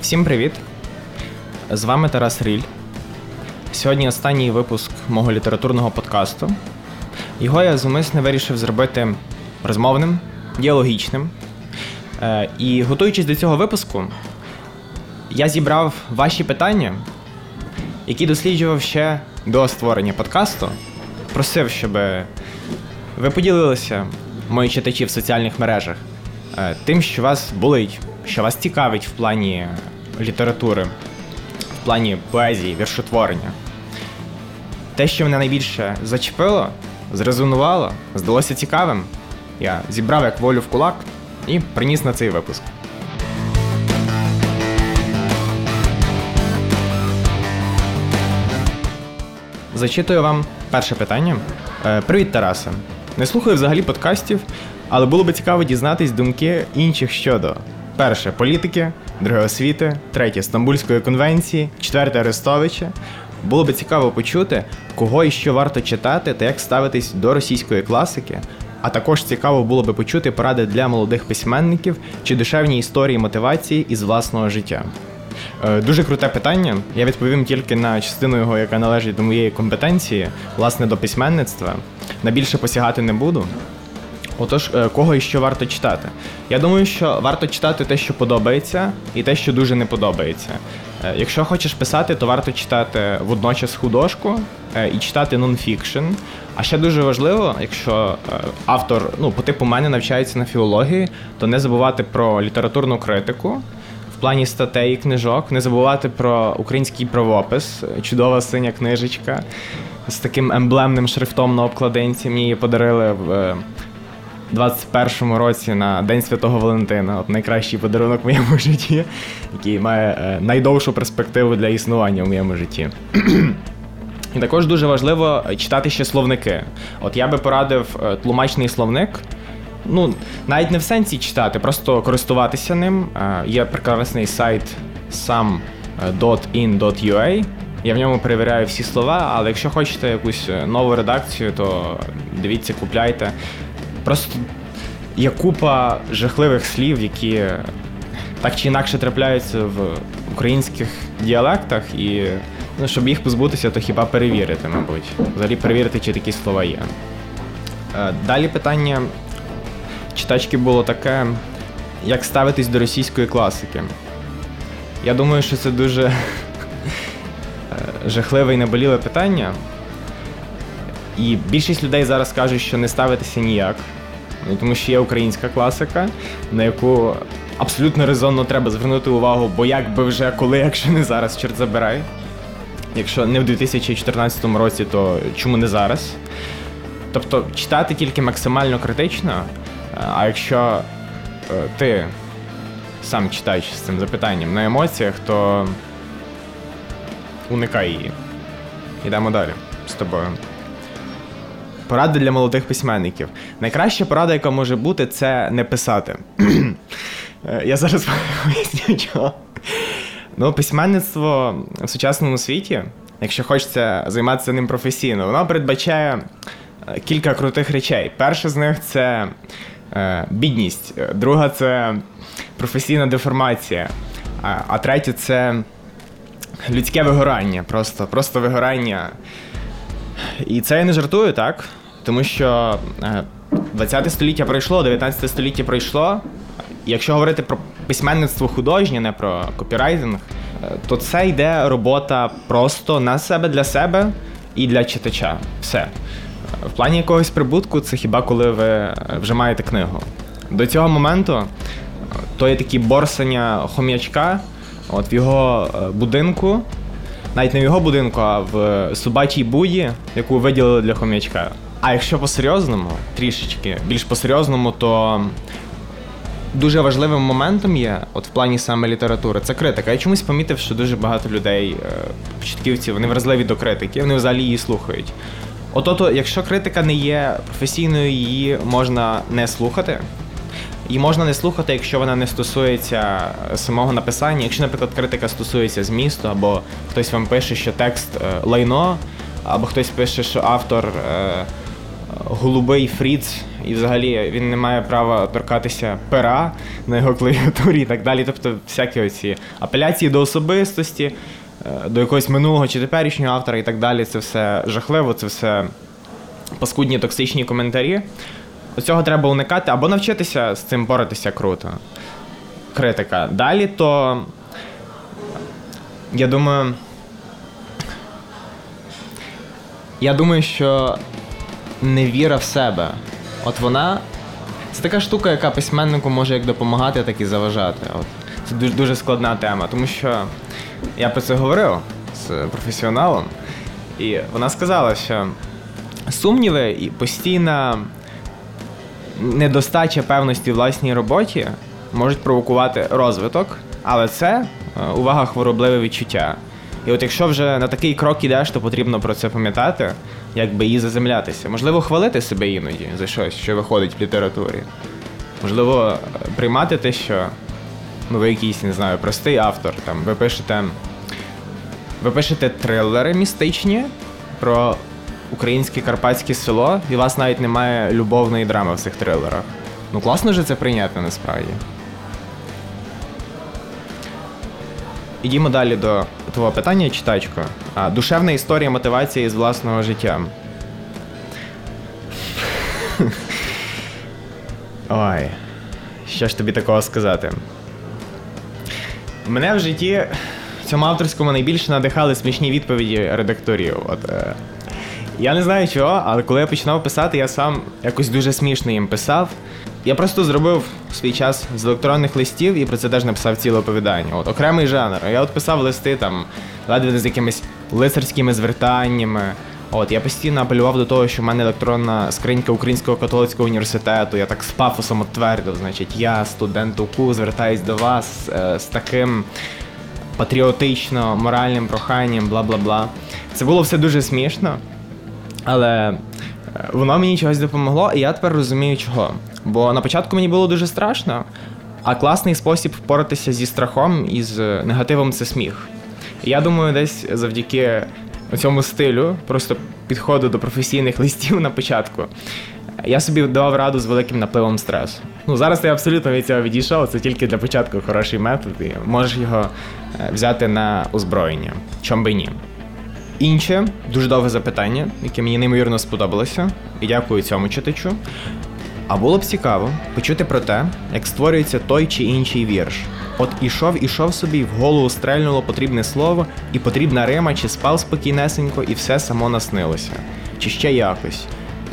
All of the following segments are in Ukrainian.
Всім привіт! З вами Тарас Ріль. Сьогодні останній випуск мого літературного подкасту. Його я зумисне вирішив зробити розмовним, діалогічним. Е, і готуючись до цього випуску, я зібрав ваші питання, які досліджував ще до створення подкасту. Просив, щоб ви поділилися, мої читачі в соціальних мережах, е, тим, що вас болить, що вас цікавить в плані літератури, в плані поезії, віршотворення. Те, що мене найбільше зачепило, зрезонувало, здалося цікавим, я зібрав як волю в кулак і приніс на цей випуск. Зачитую вам перше питання. Е, Привіт, Тарасе. Не слухаю взагалі подкастів, але було би цікаво дізнатись думки інших щодо перше політики, друге освіти, третє Стамбульської конвенції, четверте Арестовича. Було би цікаво почути, кого і що варто читати та як ставитись до російської класики. А також цікаво було би почути поради для молодих письменників чи душевні історії мотивації із власного життя. Е, Дуже круте питання. Я відповім тільки на частину його, яка належить до моєї компетенції, власне, до письменництва. На більше посягати не буду. Отож, е, кого і що варто читати? Я думаю, що варто читати те, що подобається, і те, що дуже не подобається. Е, Якщо хочеш писати, то варто читати водночас художку е, і читати нонфікшн. А ще дуже важливо, якщо автор, ну, по типу мене навчається на філології, то не забувати про літературну критику. В плані статей і книжок, не забувати про український правопис, чудова синя книжечка з таким емблемним шрифтом на обкладинці. Мені її подарили в е, 21-му році на День Святого Валентина. От найкращий подарунок в моєму житті, який має е, найдовшу перспективу для існування в моєму житті. І також дуже важливо читати ще словники. От я би порадив е, тлумачний словник. Ну, навіть не в сенсі читати, просто користуватися ним. Е, Є прекрасний сайт sam.in.ua. Я в ньому перевіряю всі слова, але якщо хочете якусь е, нову редакцію, то дивіться, купляйте. Просто є купа жахливих слів, які так чи інакше трапляються в українських діалектах, і ну, щоб їх позбутися, то хіба перевірити, мабуть. Взагалі перевірити, чи такі слова є. Е, Далі питання читачки було таке: як ставитись до російської класики? Я думаю, що це дуже жахливе і наболіле питання. І більшість людей зараз кажуть, що не ставитися ніяк. Ну, тому що є українська класика, на яку абсолютно резонно треба звернути увагу, бо як би вже коли, якщо не зараз, чорт забирай. Якщо не в 2014 році, то чому не зараз? Тобто читати тільки максимально критично, а якщо е, ти сам читач з цим запитанням на емоціях, то уникай її. Йдемо далі з тобою. Поради для молодих письменників. Найкраща порада, яка може бути, це не писати. Е, Я зараз поясню, чого. Ну, письменництво в сучасному світі, якщо хочеться займатися ним професійно, воно передбачає е, кілька крутих речей. Перша з них це е, бідність, друга це професійна деформація, а, третя це людське вигорання. Просто, просто вигорання. І це я не жартую, так? Тому що е, 20 століття пройшло, 19 століття пройшло. Якщо говорити про письменництво художнє, не про копірайтинг, е, то це йде робота просто на себе для себе і для читача. Все. В плані якогось прибутку, це хіба коли ви е, вже маєте книгу. До цього моменту е, то є такі борсання хом'ячка от в його е, будинку, навіть не в його будинку, а в собачій буді, яку виділили для хом'ячка. А якщо по-серйозному, трішечки більш по-серйозному, то дуже важливим моментом є, от в плані саме літератури, це критика. Я чомусь помітив, що дуже багато людей, е, початківців, вони вразливі до критики, вони взагалі її слухають. Ото, якщо критика не є професійною, її можна не слухати. Її можна не слухати, якщо вона не стосується самого написання. Якщо, наприклад, критика стосується змісту, або хтось вам пише, що текст е, лайно, або хтось пише, що автор е, голубий фріц, і взагалі він не має права торкатися пера на його клавіатурі і так далі. Тобто, всякі оці апеляції до особистості, е, до якогось минулого чи теперішнього автора і так далі. Це все жахливо, це все паскудні токсичні коментарі. Цього треба уникати або навчитися з цим боротися круто. Критика. Далі то. Я думаю. Я думаю, що невіра в себе. От вона. Це така штука, яка письменнику може як допомагати, так і заважати. От. Це дуже, дуже складна тема, тому що я про це говорив з професіоналом, і вона сказала, що сумніви і постійна недостача певності власній роботі можуть провокувати розвиток, але це е, увага хворобливе відчуття. І от якщо вже на такий крок ідеш, то потрібно про це пам'ятати, якби і заземлятися. Можливо, хвалити себе іноді за щось, що виходить в літературі. Можливо, е, приймати те, що ну, ви якийсь, не знаю, простий автор. Там, Ви пишете ви пишете трилери містичні про українське карпатське село, і у вас навіть немає любовної драми в цих трилерах. Ну класно же це прийняти насправді. Ідімо далі до твого питання, читачко. А, Душевна історія мотивації з власного життя. Ой, що ж тобі такого сказати? Мене в житті в цьому авторському найбільше надихали смішні відповіді редакторів. От, е, Я не знаю чого, але коли я починав писати, я сам якось дуже смішно їм писав. Я просто зробив свій час з електронних листів і про це теж написав ціле оповідання. От окремий жанр. Я от писав листи там, ледве з якимись лицарськими звертаннями. От я постійно апелював до того, що в мене електронна скринька Українського католицького університету. Я так з пафосом твердив, значить, я, студент УКУ, звертаюсь до вас е, з таким патріотично моральним проханням, бла бла бла. Це було все дуже смішно, але е, воно мені чогось допомогло, і я тепер розумію, чого. Бо на початку мені було дуже страшно, а класний спосіб впоратися зі страхом і з негативом це сміх. І я думаю, десь завдяки цьому стилю, просто підходу до професійних листів на початку, я собі давав раду з великим напливом стресу. Ну зараз я абсолютно від цього відійшов. Це тільки для початку хороший метод, і можеш його е, взяти на озброєння. Чом би ні. Інше дуже довге запитання, яке мені неймовірно сподобалося, і дякую цьому читачу. А було б цікаво почути про те, як створюється той чи інший вірш. От ішов, ішов собі, в голову стрельнуло потрібне слово, і потрібна рима, чи спав спокійнесенько, і все само наснилося, чи ще якось.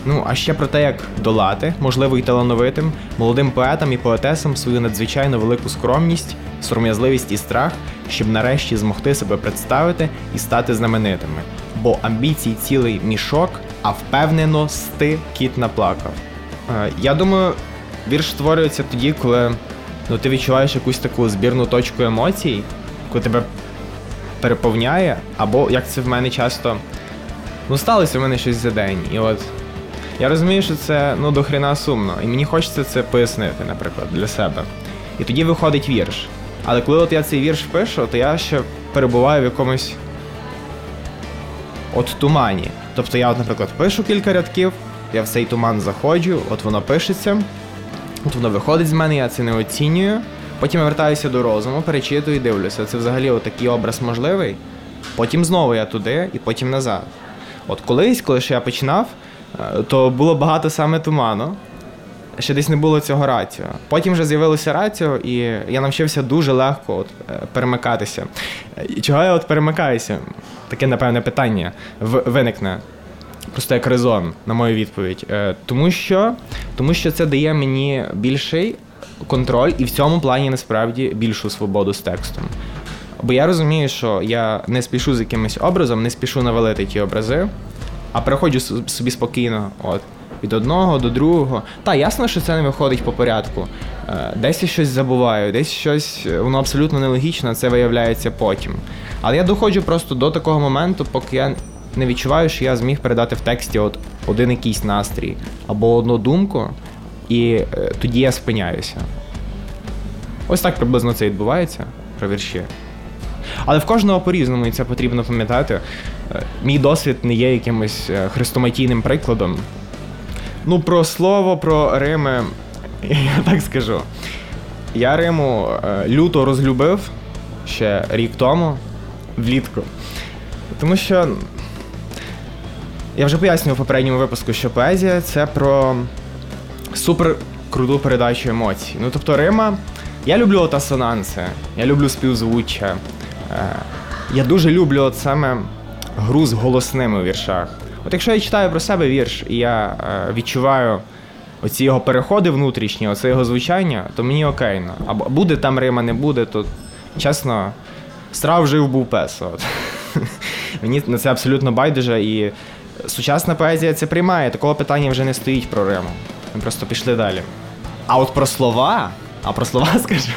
Ну, а ще про те, як долати, можливо, і талановитим, молодим поетам і поетесам свою надзвичайно велику скромність, сором'язливість і страх, щоб нарешті змогти себе представити і стати знаменитими. Бо амбіцій цілий мішок, а впевнено сти кіт наплакав. Е, я думаю, вірш створюється тоді, коли ну, ти відчуваєш якусь таку збірну точку емоцій, коли тебе переповняє, або як це в мене часто. Ну, сталося в мене щось за день. І от я розумію, що це ну, дохрена сумно, і мені хочеться це пояснити, наприклад, для себе. І тоді виходить вірш. Але коли от я цей вірш пишу, то я ще перебуваю в якомусь от тумані. Тобто я, от, наприклад, пишу кілька рядків, я в цей туман заходжу, от воно пишеться, от воно виходить з мене, я це не оцінюю. Потім я вертаюся до розуму, перечитую і дивлюся. Це взагалі такий образ можливий. Потім знову я туди і потім назад. От колись, коли ж я починав, е, то було багато саме туману. Ще десь не було цього раціо. Потім вже з'явилося раціо, і я навчився дуже легко от, е, перемикатися. І Чого я от перемикаюся? Таке, напевне, питання виникне просто як резон на мою відповідь. Е, тому що тому що це дає мені більший контроль і в цьому плані насправді більшу свободу з текстом. Бо я розумію, що я не спішу з якимось образом, не спішу навалити ті образи, а переходжу собі спокійно. от, Від одного до другого. Та, ясно, що це не виходить по порядку. Е, десь я щось забуваю, десь щось, воно абсолютно нелогічно, це виявляється потім. Але я доходжу просто до такого моменту, поки я не відчуваю, що я зміг передати в тексті от один якийсь настрій або одну думку, і е, тоді я спиняюся. Ось так приблизно це відбувається про вірші. Але в кожного по-різному і це потрібно пам'ятати. Е, мій досвід не є якимось е, хрестоматійним прикладом. Ну, про слово, про Рими, я так скажу. Я Риму е, люто розлюбив ще рік тому, влітку. Тому що я вже пояснював в попередньому випуску, що поезія це про супер круту передачу емоцій. Ну тобто Рима, я люблю от асонанси, я люблю співзвуччя. Е, я дуже люблю от саме гру з голосними у віршах. От якщо я читаю про себе вірш, і я е, відчуваю оці його переходи внутрішні, оце його звучання, то мені окейно. Або буде там Рима, не буде, то чесно, страв жив був пес. От. Мені на це абсолютно байдуже і сучасна поезія це приймає. Такого питання вже не стоїть про Риму. Ми просто пішли далі. А от про слова, а про слова скажу,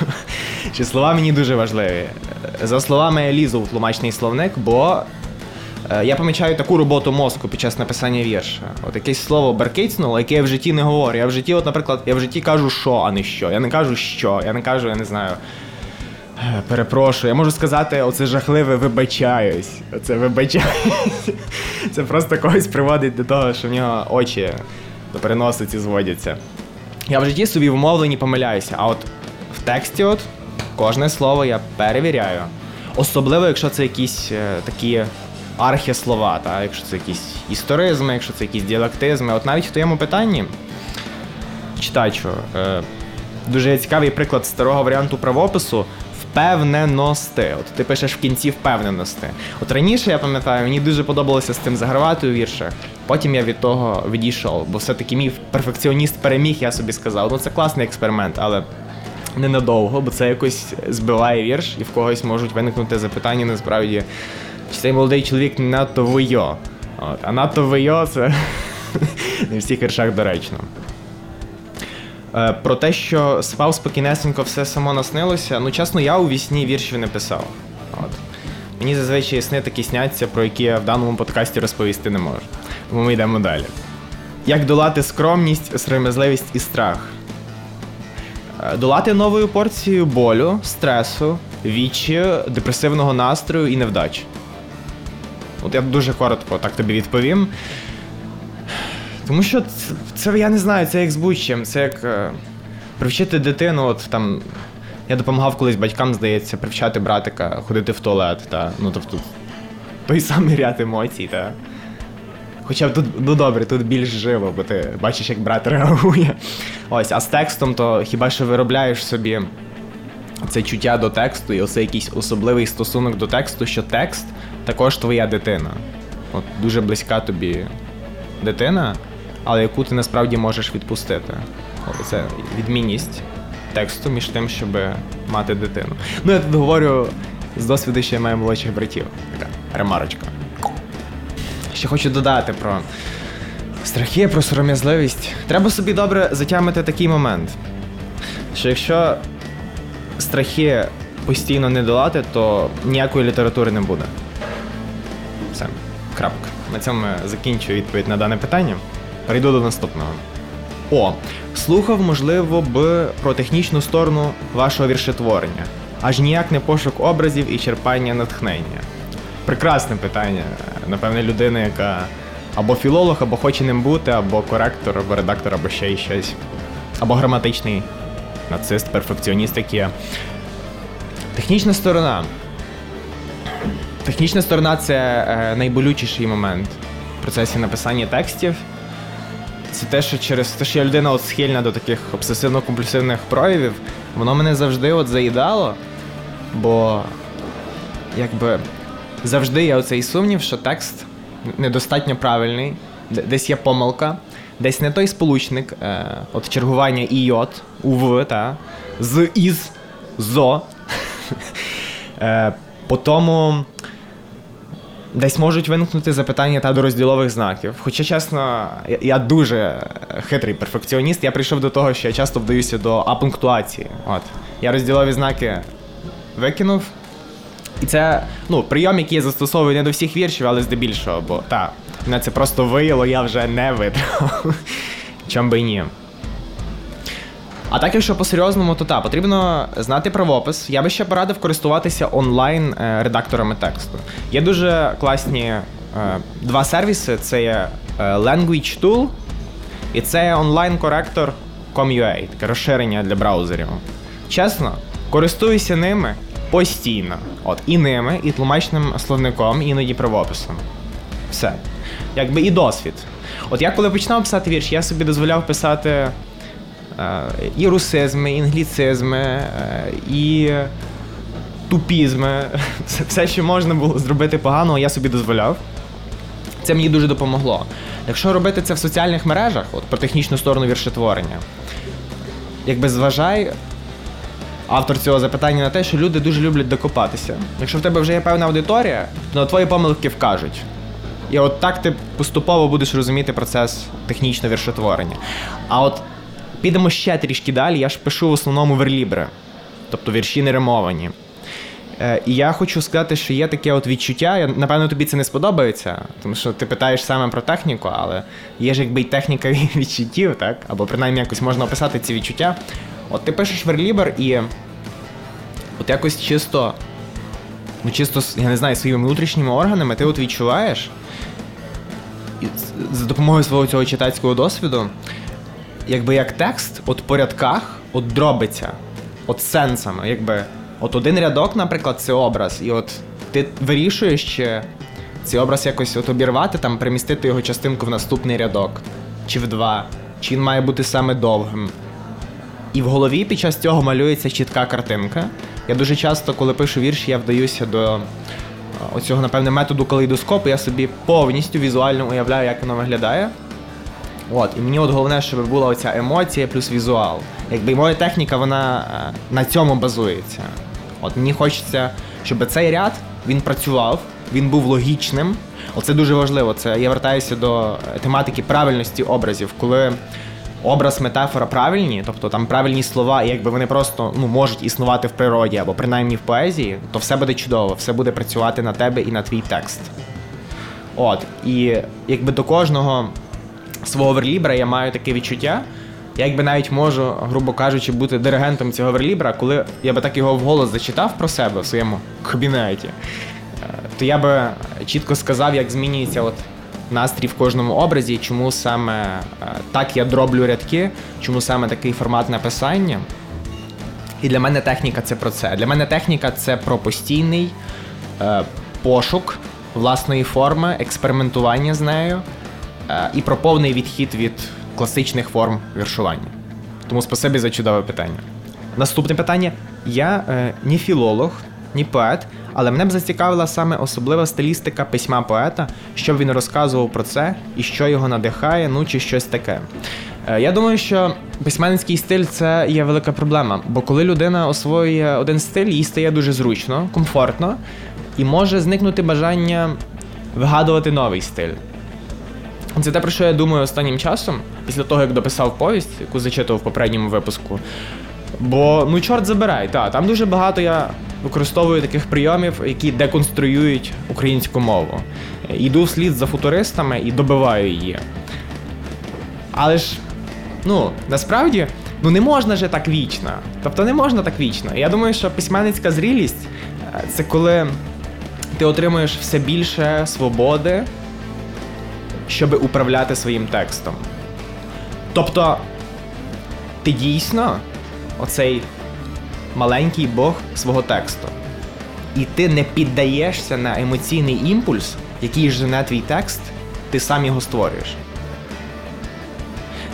що слова мені дуже важливі. За словами я лізу в тлумачний словник, бо я помічаю таку роботу мозку під час написання вірша. От якесь слово беркицнуло, яке я в житті не говорю. Я в житті, от, наприклад, я в житті кажу що, а не що. Я не кажу що, я не кажу, я не знаю. Е, перепрошую, я можу сказати, оце жахливе вибачаюсь. Оце вибачаюсь. Це просто когось приводить до того, що в нього очі до переносиці зводяться. Я в житті собі в мовленні помиляюся, а от в тексті, от кожне слово я перевіряю. Особливо, якщо це якісь е, такі архіслова, та? якщо це якісь історизми, якщо це якісь діалектизми. От навіть в твоєму питанні читачу, е, дуже цікавий приклад старого варіанту правопису впевненості. От ти пишеш в кінці впевненості. От раніше я пам'ятаю, мені дуже подобалося з цим загравати у віршах. Потім я від того відійшов, бо все-таки мій перфекціоніст переміг, я собі сказав. Ну це класний експеримент, але ненадовго, бо це якось збиває вірш, і в когось можуть виникнути запитання насправді, чи цей молодий чоловік не надто вийо. От, А надто вийо це не в всіх віршах доречно. Е, про те, що спав спокійнесенько, все само наснилося. Ну, чесно, я у вісні віршів не писав. От. Мені зазвичай сни такі сняться, про які я в даному подкасті розповісти не можу. Тому ми йдемо далі. Як долати скромність, сором'язливість і страх? Е, долати новою порцією болю, стресу, вічі, депресивного настрою і невдач. От я дуже коротко так тобі відповім. Тому що це, це я не знаю, це як з будь-чим, це як е, привчити дитину, от там. Я допомагав колись батькам, здається, привчати братика ходити в туалет. Та, ну тобто той самий ряд емоцій, та. Хоча б тут, ну добре, тут більш живо, бо ти бачиш, як брат реагує. Ось, а з текстом, то хіба що виробляєш собі це чуття до тексту, і оце якийсь особливий стосунок до тексту, що текст також твоя дитина. От Дуже близька тобі дитина але яку ти насправді можеш відпустити. Це відмінність тексту між тим, щоб мати дитину. Ну, я тут говорю з досвіду, що я маю молодших братів. Така ремарочка. Ще хочу додати про страхи, про сором'язливість. Треба собі добре затямити такий момент, що якщо страхи постійно не долати, то ніякої літератури не буде. Все, крапка. На цьому закінчую відповідь на дане питання. Перейду до наступного. О, слухав, можливо, б про технічну сторону вашого віршетворення, аж ніяк не пошук образів і черпання натхнення. Прекрасне питання. Напевне, людина, яка або філолог, або хоче ним бути, або коректор, або редактор, або ще й щось. Або граматичний нацист, перфекціоніст, як є. Технічна сторона. Технічна сторона це е, найболючіший момент в процесі написання текстів це те, що через те, що я людина от схильна до таких обсесивно-компульсивних проявів, воно мене завжди от заїдало, бо якби завжди є оцей сумнів, що текст недостатньо правильний, десь є помилка, десь не той сполучник, е, от чергування і йод, ув, та, з із, зо. е, по тому десь можуть виникнути запитання та до розділових знаків. Хоча, чесно, я дуже хитрий перфекціоніст, я прийшов до того, що я часто вдаюся до апунктуації. От. Я розділові знаки викинув. І це ну, прийом, який я застосовую не до всіх віршів, але здебільшого, бо так, мене це просто вияло, я вже не витримав. Чом би ні. А так, якщо по-серйозному, то так, потрібно знати правопис. Я би ще порадив користуватися онлайн е, редакторами тексту. Є дуже класні е, два сервіси: це є е, Language Tool І це онлайн-коректор Com.ua, таке розширення для браузерів. Чесно, користуюся ними постійно. От і ними, і тлумачним словником, іноді правописом. Все. Якби і досвід. От я коли починав писати вірш, я собі дозволяв писати і русизми, і англіцизми, е, і тупізми. Все, що можна було зробити поганого, я собі дозволяв. Це мені дуже допомогло. Якщо робити це в соціальних мережах, от про технічну сторону віршотворення, якби зважай автор цього запитання на те, що люди дуже люблять докопатися. Якщо в тебе вже є певна аудиторія, то на твої помилки вкажуть. І от так ти поступово будеш розуміти процес технічного віршотворення. А от підемо ще трішки далі, я ж пишу в основному верлібри, тобто вірші не ремовані. Е, і я хочу сказати, що є таке от відчуття. Я, Напевно, тобі це не сподобається, тому що ти питаєш саме про техніку, але є ж якби й техніка відчуттів, так? Або принаймні якось можна описати ці відчуття. От ти пишеш верлібер і от якось чисто, ну чисто, я не знаю, своїми внутрішніми органами ти от відчуваєш за допомогою свого цього читацького досвіду, якби як текст, от по рядках, от дробиться, от сенсами, якби. От один рядок, наприклад, це образ, і от ти вирішуєш, чи цей образ якось от обірвати, там, примістити його частинку в наступний рядок, чи в два, чи він має бути саме довгим. І в голові під час цього малюється чітка картинка. Я дуже часто, коли пишу вірш, я вдаюся до оцього, напевне, методу калейдоскопу, я собі повністю візуально уявляю, як воно виглядає. От, І мені от головне, щоб була оця емоція плюс візуал. Якби моя техніка, вона на цьому базується. От мені хочеться, щоб цей ряд він працював, він був логічним. Оце дуже важливо. Це я вертаюся до тематики правильності образів, коли образ, метафора правильні, тобто там правильні слова, і якби вони просто ну, можуть існувати в природі або принаймні в поезії, то все буде чудово, все буде працювати на тебе і на твій текст. От, і якби до кожного свого верлібра я маю таке відчуття. Я якби навіть можу, грубо кажучи, бути диригентом цього верлібра, коли я би так його вголос зачитав про себе в своєму кабінеті, е, то я би чітко сказав, як змінюється от настрій в кожному образі, чому саме е, так я дроблю рядки, чому саме такий формат написання. І для мене техніка це про це. Для мене техніка це про постійний е, пошук власної форми, експериментування з нею і про повний відхід від класичних форм віршування. Тому спасибі за чудове питання. Наступне питання: я е, ні філолог, ні поет, але мене б зацікавила саме особлива стилістика письма поета, що він розказував про це і що його надихає, ну чи щось таке. Е, я думаю, що письменницький стиль це є велика проблема, бо коли людина освоює один стиль, їй стає дуже зручно, комфортно і може зникнути бажання вигадувати новий стиль. Це те, про що я думаю останнім часом, після того, як дописав повість, яку зачитував в попередньому випуску. Бо, ну, чорт забирай, та, там дуже багато я використовую таких прийомів, які деконструюють українську мову. Йду вслід за футуристами і добиваю її. Але ж, ну, насправді, ну не можна же так вічно. Тобто не можна так вічно. Я думаю, що письменницька зрілість е, це коли ти отримуєш все більше свободи щоб управляти своїм текстом. Тобто, ти дійсно оцей маленький Бог свого тексту. І ти не піддаєшся на емоційний імпульс, який жене твій текст, ти сам його створюєш.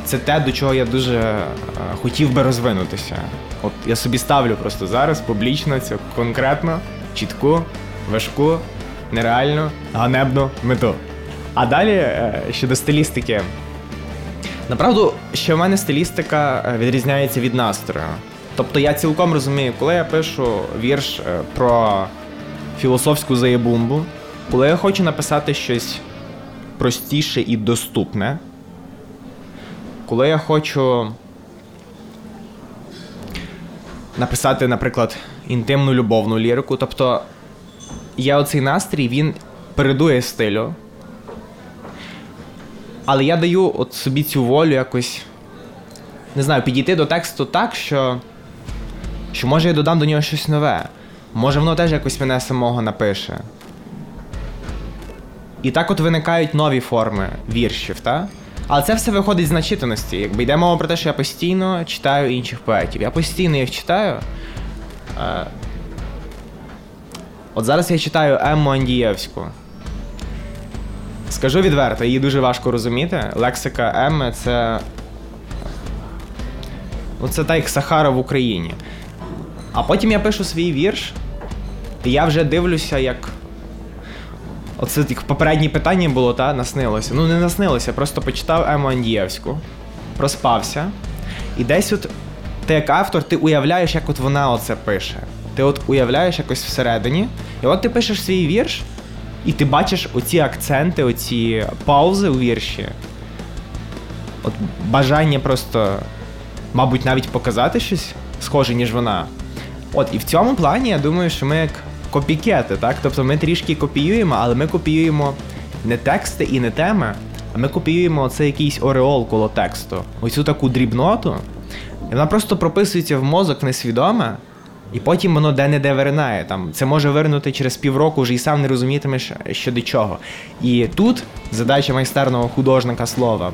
Це те, до чого я дуже е, хотів би розвинутися. От я собі ставлю просто зараз публічно цю конкретно, чітку, важку, нереальну, ганебну мету. А далі е, щодо стилістики. Направду, що в мене стилістика е, відрізняється від настрою. Тобто я цілком розумію, коли я пишу вірш е, про філософську заєбумбу, коли я хочу написати щось простіше і доступне, коли я хочу написати, наприклад, інтимну любовну лірику, тобто я оцей настрій, він передує стилю. Але я даю от собі цю волю якось. Не знаю, підійти до тексту так, що що може я додам до нього щось нове. Може воно теж якось мене самого напише. І так от виникають нові форми віршів, та? Але це все виходить з начитаності. Якби йде мова про те, що я постійно читаю інших поетів. Я постійно їх читаю. Е, От зараз я читаю Емму Андієвську. Скажу відверто, її дуже важко розуміти. Лексика Емми це. Ну, це так як Сахара в Україні. А потім я пишу свій вірш, і я вже дивлюся, як. Оце як попереднє питання було, та наснилося. Ну, не наснилося, просто почитав Ему Андієвську, проспався. І десь от ти як автор, ти уявляєш, як от вона оце пише. Ти от уявляєш якось всередині, і от ти пишеш свій вірш, і ти бачиш оці акценти, оці паузи у вірші. От бажання просто, мабуть, навіть показати щось схоже, ніж вона. От, і в цьому плані я думаю, що ми як копікети, так? Тобто ми трішки копіюємо, але ми копіюємо не тексти і не теми, а ми копіюємо оце якийсь ореол коло тексту. Оцю таку дрібноту. І вона просто прописується в мозок несвідоме, і потім воно де-не-де виринає. Там Це може вирнути через півроку, вже і сам не розумітимеш, що до чого. І тут задача майстерного художника слова.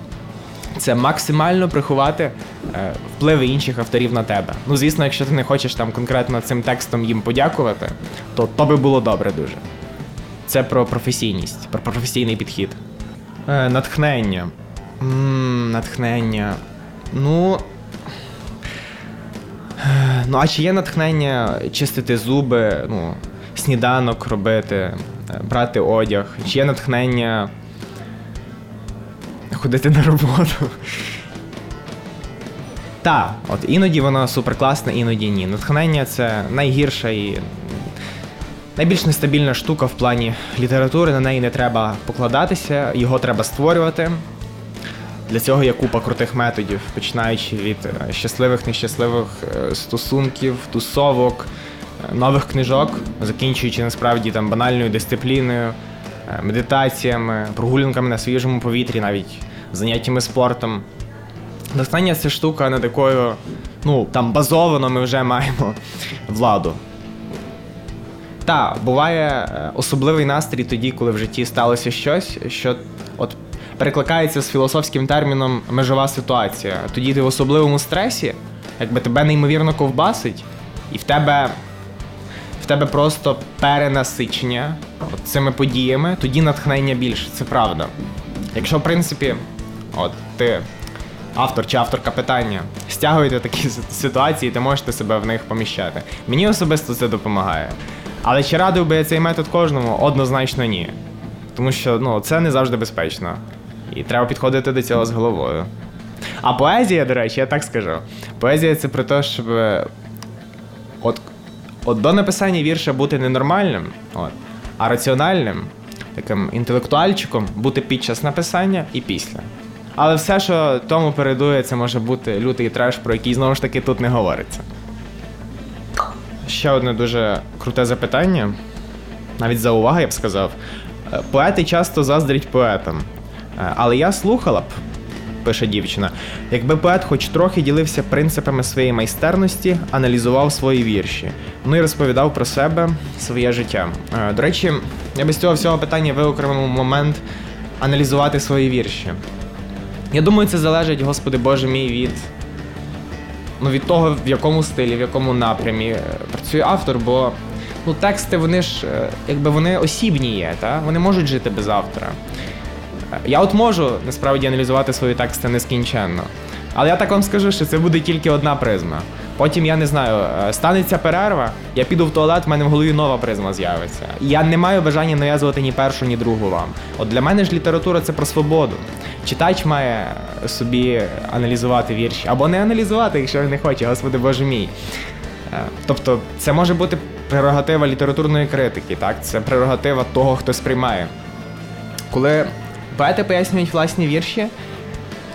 Це максимально приховати е, впливи інших авторів на тебе. Ну, звісно, якщо ти не хочеш там конкретно цим текстом їм подякувати, то то би було добре дуже. Це про професійність, про професійний підхід. Е, Натхнення. М-м, Натхнення. Ну. Ну, а чи є натхнення чистити зуби, ну, сніданок робити, е, брати одяг? Чи є натхнення ходити на роботу? Так, от іноді воно суперкласне, іноді ні. Натхнення це найгірша і найбільш нестабільна штука в плані літератури. На неї не треба покладатися, його треба створювати. Для цього є купа крутих методів, починаючи від е, щасливих, нещасливих е, стосунків, тусовок, е, нових книжок, закінчуючи насправді там банальною дисципліною, медитаціями, прогулянками на свіжому повітрі, навіть заняттями спортом. Натхнення це штука, над якою ну, там базовано ми вже маємо владу. Та, буває особливий настрій тоді, коли в житті сталося щось, що от перекликається з філософським терміном межова ситуація. Тоді ти в особливому стресі, якби тебе неймовірно ковбасить, і в тебе в тебе просто перенасичення от цими подіями, тоді натхнення більше, це правда. Якщо, в принципі, от ти. Автор чи авторка питання стягуєте такі ситуації, ти можете себе в них поміщати. Мені особисто це допомагає. Але чи радив би я цей метод кожному? Однозначно ні. Тому що ну, це не завжди безпечно. І треба підходити до цього з головою. А поезія, до речі, я так скажу. Поезія це про те, щоб от от до написання вірша бути не нормальним, от, а раціональним, таким інтелектуальчиком бути під час написання і після. Але все, що тому передує, це може бути лютий треш, про який знову ж таки тут не говориться. Ще одне дуже круте запитання, навіть за увагу, я б сказав. Поети часто заздрять поетам. Е, але я слухала б, пише дівчина, якби поет хоч трохи ділився принципами своєї майстерності, аналізував свої вірші, ну і розповідав про себе, своє життя. Е, до речі, я без цього всього питання виокремив момент аналізувати свої вірші. Я думаю, це залежить, Господи Боже мій, від ну, від того, в якому стилі, в якому напрямі е, працює автор, бо ну, тексти, вони ж, якби вони осібні є, та? вони можуть жити без автора. Я от можу насправді аналізувати свої тексти нескінченно. Але я так вам скажу, що це буде тільки одна призма. Потім я не знаю, е, станеться перерва, я піду в туалет, в мене в голові нова призма з'явиться. Я не маю бажання нав'язувати ні першу, ні другу вам. От для мене ж література це про свободу. Читач має собі аналізувати вірші або не аналізувати, якщо не хоче, господи боже мій. Е, тобто, це може бути прерогатива літературної критики, так? Це прерогатива того, хто сприймає. Коли поети пояснюють власні вірші.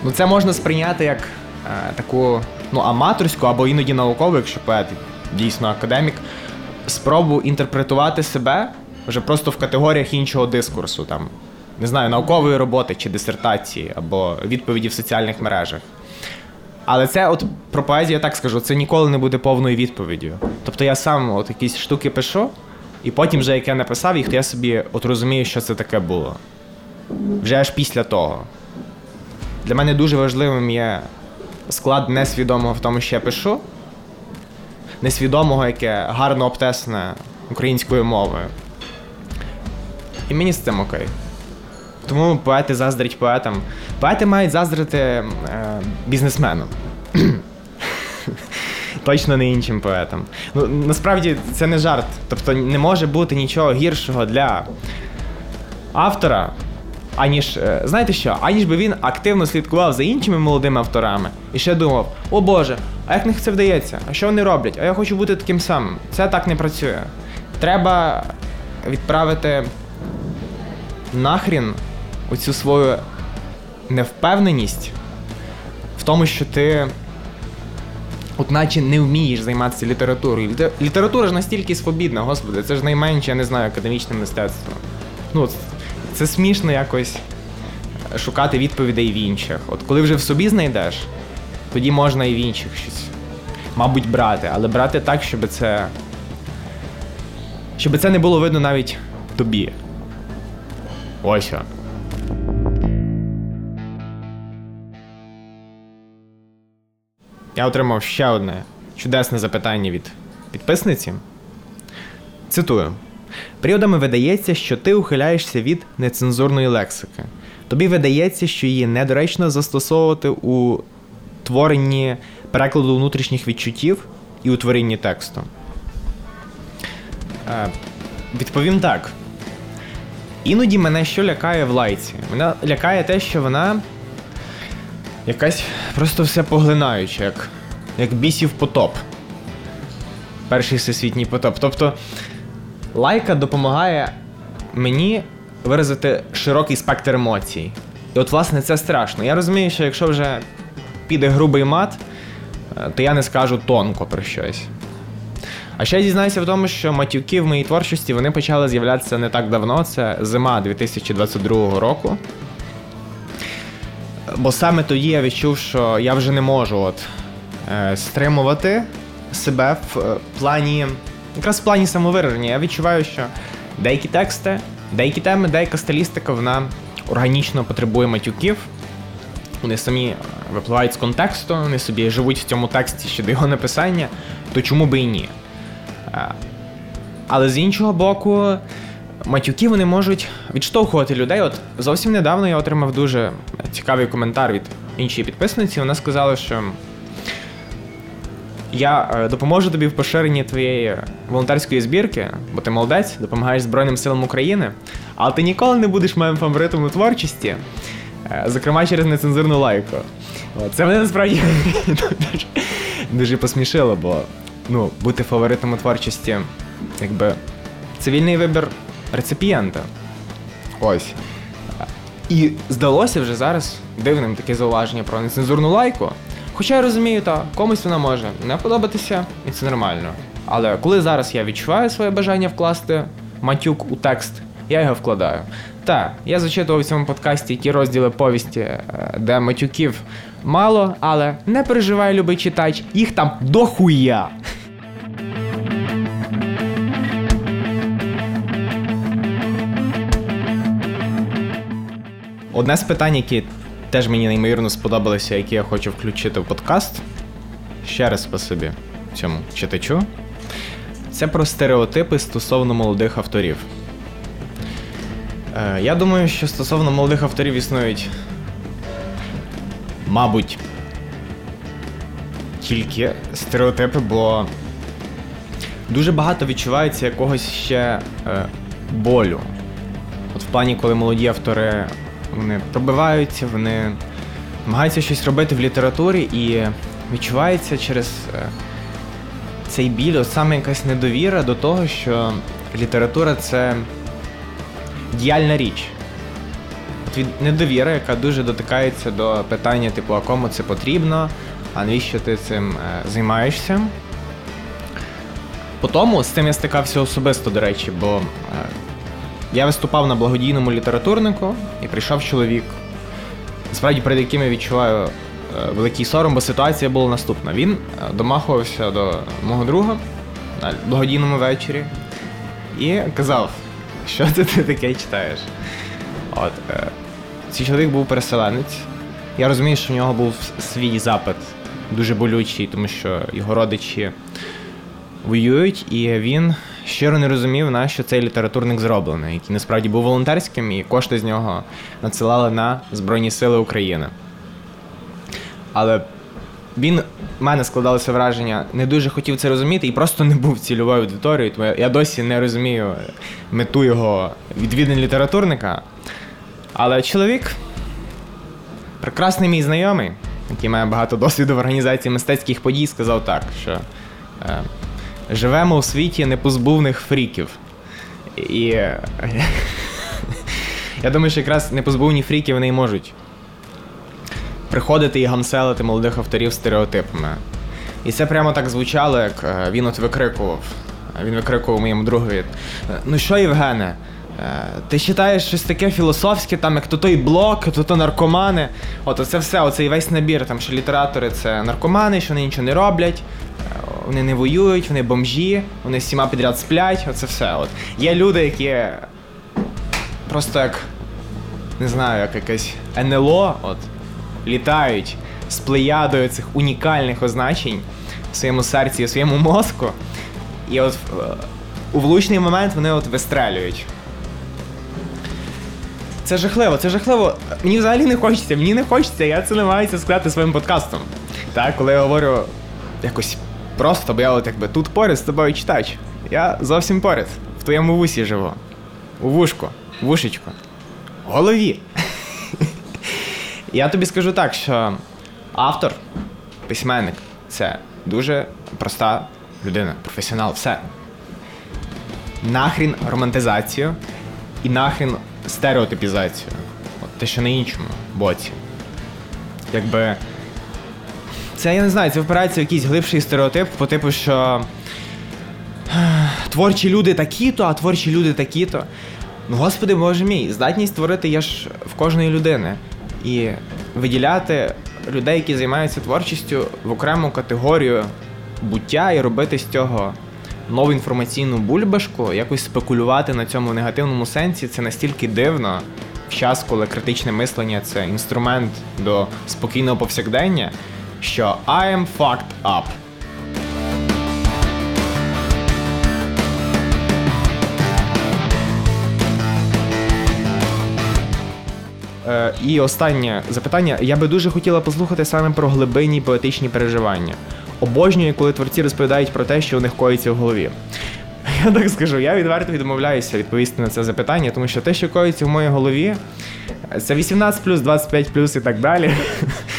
Ну, це можна сприйняти як е, таку ну, аматорську або іноді наукову, якщо поет дійсно академік, спробу інтерпретувати себе вже просто в категоріях іншого дискурсу, там, не знаю, наукової роботи чи дисертації, або відповіді в соціальних мережах. Але це, от про поезію, я так скажу, це ніколи не буде повною відповіддю. Тобто я сам от якісь штуки пишу, і потім, вже як я написав їх, то я собі от розумію, що це таке було вже аж після того. Для мене дуже важливим є склад несвідомого в тому, що я пишу, несвідомого, яке гарно обтесне українською мовою. І мені з цим окей. Тому поети заздрять поетам. Поети мають заздрити е, бізнесменам. Точно не іншим поетам. Ну, насправді це не жарт. Тобто не може бути нічого гіршого для автора, аніж, е, знаєте що, аніж би він активно слідкував за іншими молодими авторами і ще думав: о Боже, а як них це вдається? А що вони роблять? А я хочу бути таким самим. Це так не працює. Треба відправити нахрін оцю свою невпевненість в тому, що ти. От наче не вмієш займатися літературою. Література ж настільки свобідна, господи, це ж найменше, я не знаю, академічне мистецтво. Ну, це смішно якось шукати відповідей в інших. От коли вже в собі знайдеш, тоді можна і в інших щось, мабуть, брати, але брати так, щоб це. Щоб це не було видно навіть тобі. Ось. Я отримав ще одне чудесне запитання від підписниці. Цитую. Періодами видається, що ти ухиляєшся від нецензурної лексики. Тобі видається, що її недоречно застосовувати у творенні перекладу внутрішніх відчуттів і у творенні тексту. Е, Відповім так. Іноді мене що лякає в лайці? Мене лякає те, що вона якась просто все поглинаюча, як як бісів потоп. Перший всесвітній потоп. Тобто лайка допомагає мені виразити широкий спектр емоцій. І от, власне, це страшно. Я розумію, що якщо вже піде грубий мат, е, то я не скажу тонко про щось. А ще я дізнаюся в тому, що матюки в моїй творчості вони почали з'являтися не так давно, це зима 2022 року. Бо саме тоді я відчув, що я вже не можу от, е, стримувати себе в е, плані, якраз в плані самовираження. Я відчуваю, що деякі тексти, деякі теми, деяка стилістика, вона органічно потребує матюків. Вони самі випливають з контексту, вони собі живуть в цьому тексті ще до його написання, то чому би і ні? Е, але з іншого боку, матюки вони можуть відштовхувати людей. От зовсім недавно я отримав дуже цікавий коментар від іншої підписниці. Вона сказала, що я е, допоможу тобі в поширенні твоєї волонтерської збірки, бо ти молодець, допомагаєш Збройним силам України, але ти ніколи не будеш моїм фаворитом у творчості, е, зокрема через нецензурну лайку. Це мене насправді дуже, дуже посмішило, бо ну, бути фаворитом у творчості, якби цивільний вибір реципієнта. Ось. І здалося вже зараз дивним таке зауваження про нецензурну лайку. Хоча я розумію, та комусь вона може не подобатися, і це нормально. Але коли зараз я відчуваю своє бажання вкласти матюк у текст, я його вкладаю. Так, я зачитував в цьому подкасті ті розділи повісті, е, де матюків мало, але не переживай, любий читач, їх там дохуя. Одне з питань, які теж мені неймовірно сподобалося, які я хочу включити в подкаст. Ще раз по собі цьому читачу. Це про стереотипи стосовно молодих авторів. Е, Я думаю, що стосовно молодих авторів існують, мабуть, тільки стереотипи, бо дуже багато відчувається якогось ще е, болю. От в плані, коли молоді автори вони пробиваються, вони намагаються щось робити в літературі і відчувається через е, цей біль, от саме якась недовіра до того, що література це діяльна річ. От від недовіра, яка дуже дотикається до питання, типу, а кому це потрібно, а навіщо ти цим е, займаєшся. По тому з цим я стикався особисто, до речі, бо е, я виступав на благодійному літературнику і прийшов чоловік, справді перед яким я відчуваю е, великий сором, бо ситуація була наступна. Він е, домахувався до мого друга на благодійному вечорі і казав, що це ти таке читаєш. От, е, Цей чоловік був переселенець, Я розумію, що в нього був свій запит дуже болючий, тому що його родичі воюють, і він щиро не розумів, на що цей літературник зроблений, який насправді був волонтерським, і кошти з нього надсилали на Збройні Сили України. Але він в мене складалося враження, не дуже хотів це розуміти і просто не був цільовою аудиторією. Тому я досі не розумію мету його відвідин літературника. Але чоловік, прекрасний мій знайомий, який має багато досвіду в організації мистецьких подій, сказав так, що е, живемо у світі непозбувних фріків. І я думаю, що якраз непозбувні фріки вони й можуть приходити і гамселити молодих авторів стереотипами. І це прямо так звучало, як е, він от викрикував. Він викрикував моєму другові: Ну що, Євгене? Е, ти читаєш щось таке філософське, там як то той блок, то то наркомани. От оце все, оцей весь набір, там що літератори це наркомани, що вони нічого не роблять, е, вони не воюють, вони бомжі, вони всіма підряд сплять. Оце все. От. Є люди, які просто як не знаю, як якесь НЛО, от, літають з плеядою цих унікальних означень в своєму серці, в своєму мозку. І от е, у влучний момент вони от вистрелюють. Це жахливо, це жахливо. Мені взагалі не хочеться, мені не хочеться, я це намагаюся сказати своїм подкастом. Так, коли я говорю якось просто, бо я от якби тут поряд з тобою читач. Я зовсім поряд. В твоєму вусі живу. У вушку, вушечку. Голові. Я тобі скажу так, що автор, письменник це дуже проста людина, професіонал, все. Нахрін романтизацію і нахрін стереотипізацію. От те, що на іншому боці. Якби. Це я не знаю, це впирається в якийсь глибший стереотип, по типу, що творчі люди такі-то, а творчі люди такі-то. Ну, господи, боже мій, здатність творити є ж в кожної людини. І виділяти людей, які займаються творчістю, в окрему категорію буття і робити з цього нову інформаційну бульбашку, якось спекулювати на цьому негативному сенсі, це настільки дивно в час, коли критичне мислення це інструмент до спокійного повсякдення, що I am fucked up. Е, і останнє запитання. Я би дуже хотіла послухати саме про глибинні поетичні переживання. Обожнюю, коли творці розповідають про те, що у них коїться в голові. Я так скажу, я відверто відмовляюся відповісти на це запитання, тому що те, що коїться в моїй голові, це 18 25 і так далі.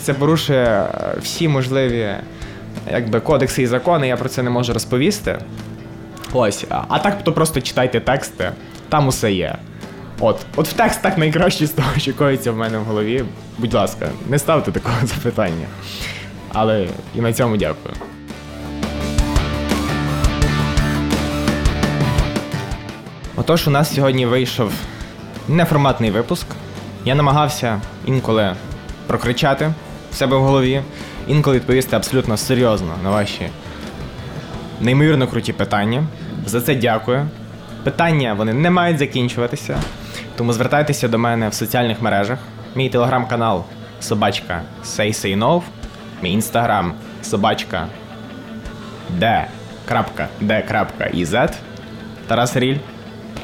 Це порушує всі можливі якби, кодекси і закони, я про це не можу розповісти. Ось, а так то просто читайте тексти, там усе є. От, от в текстах найкраще з того, що коїться в мене в голові. Будь ласка, не ставте такого запитання. Але і на цьому дякую. Отож, у нас сьогодні вийшов неформатний випуск. Я намагався інколи прокричати в себе в голові, інколи відповісти абсолютно серйозно на ваші неймовірно круті питання. За це дякую. Питання вони не мають закінчуватися. Тому звертайтеся до мене в соціальних мережах. Мій телеграм-канал собачка SaySayNov, мій інстаграм собачка d.d.iz Тарас Ріль.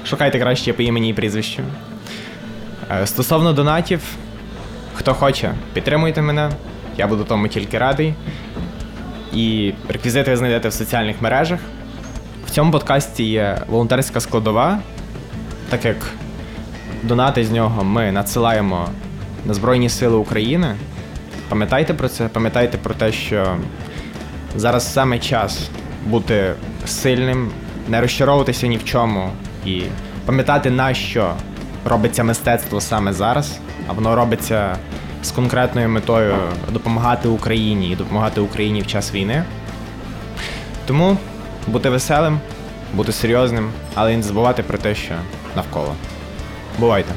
Шукайте краще по імені і прізвищу. Е, стосовно донатів, хто хоче, підтримуйте мене. Я буду тому тільки радий. І реквізити ви знайдете в соціальних мережах. В цьому подкасті є волонтерська складова, так як донати з нього ми надсилаємо на Збройні Сили України. Пам'ятайте про це, пам'ятайте про те, що зараз саме час бути сильним, не розчаровуватися ні в чому і пам'ятати, на що робиться мистецтво саме зараз, а воно робиться з конкретною метою допомагати Україні і допомагати Україні в час війни. Тому бути веселим, бути серйозним, але і не забувати про те, що навколо. Бувайте!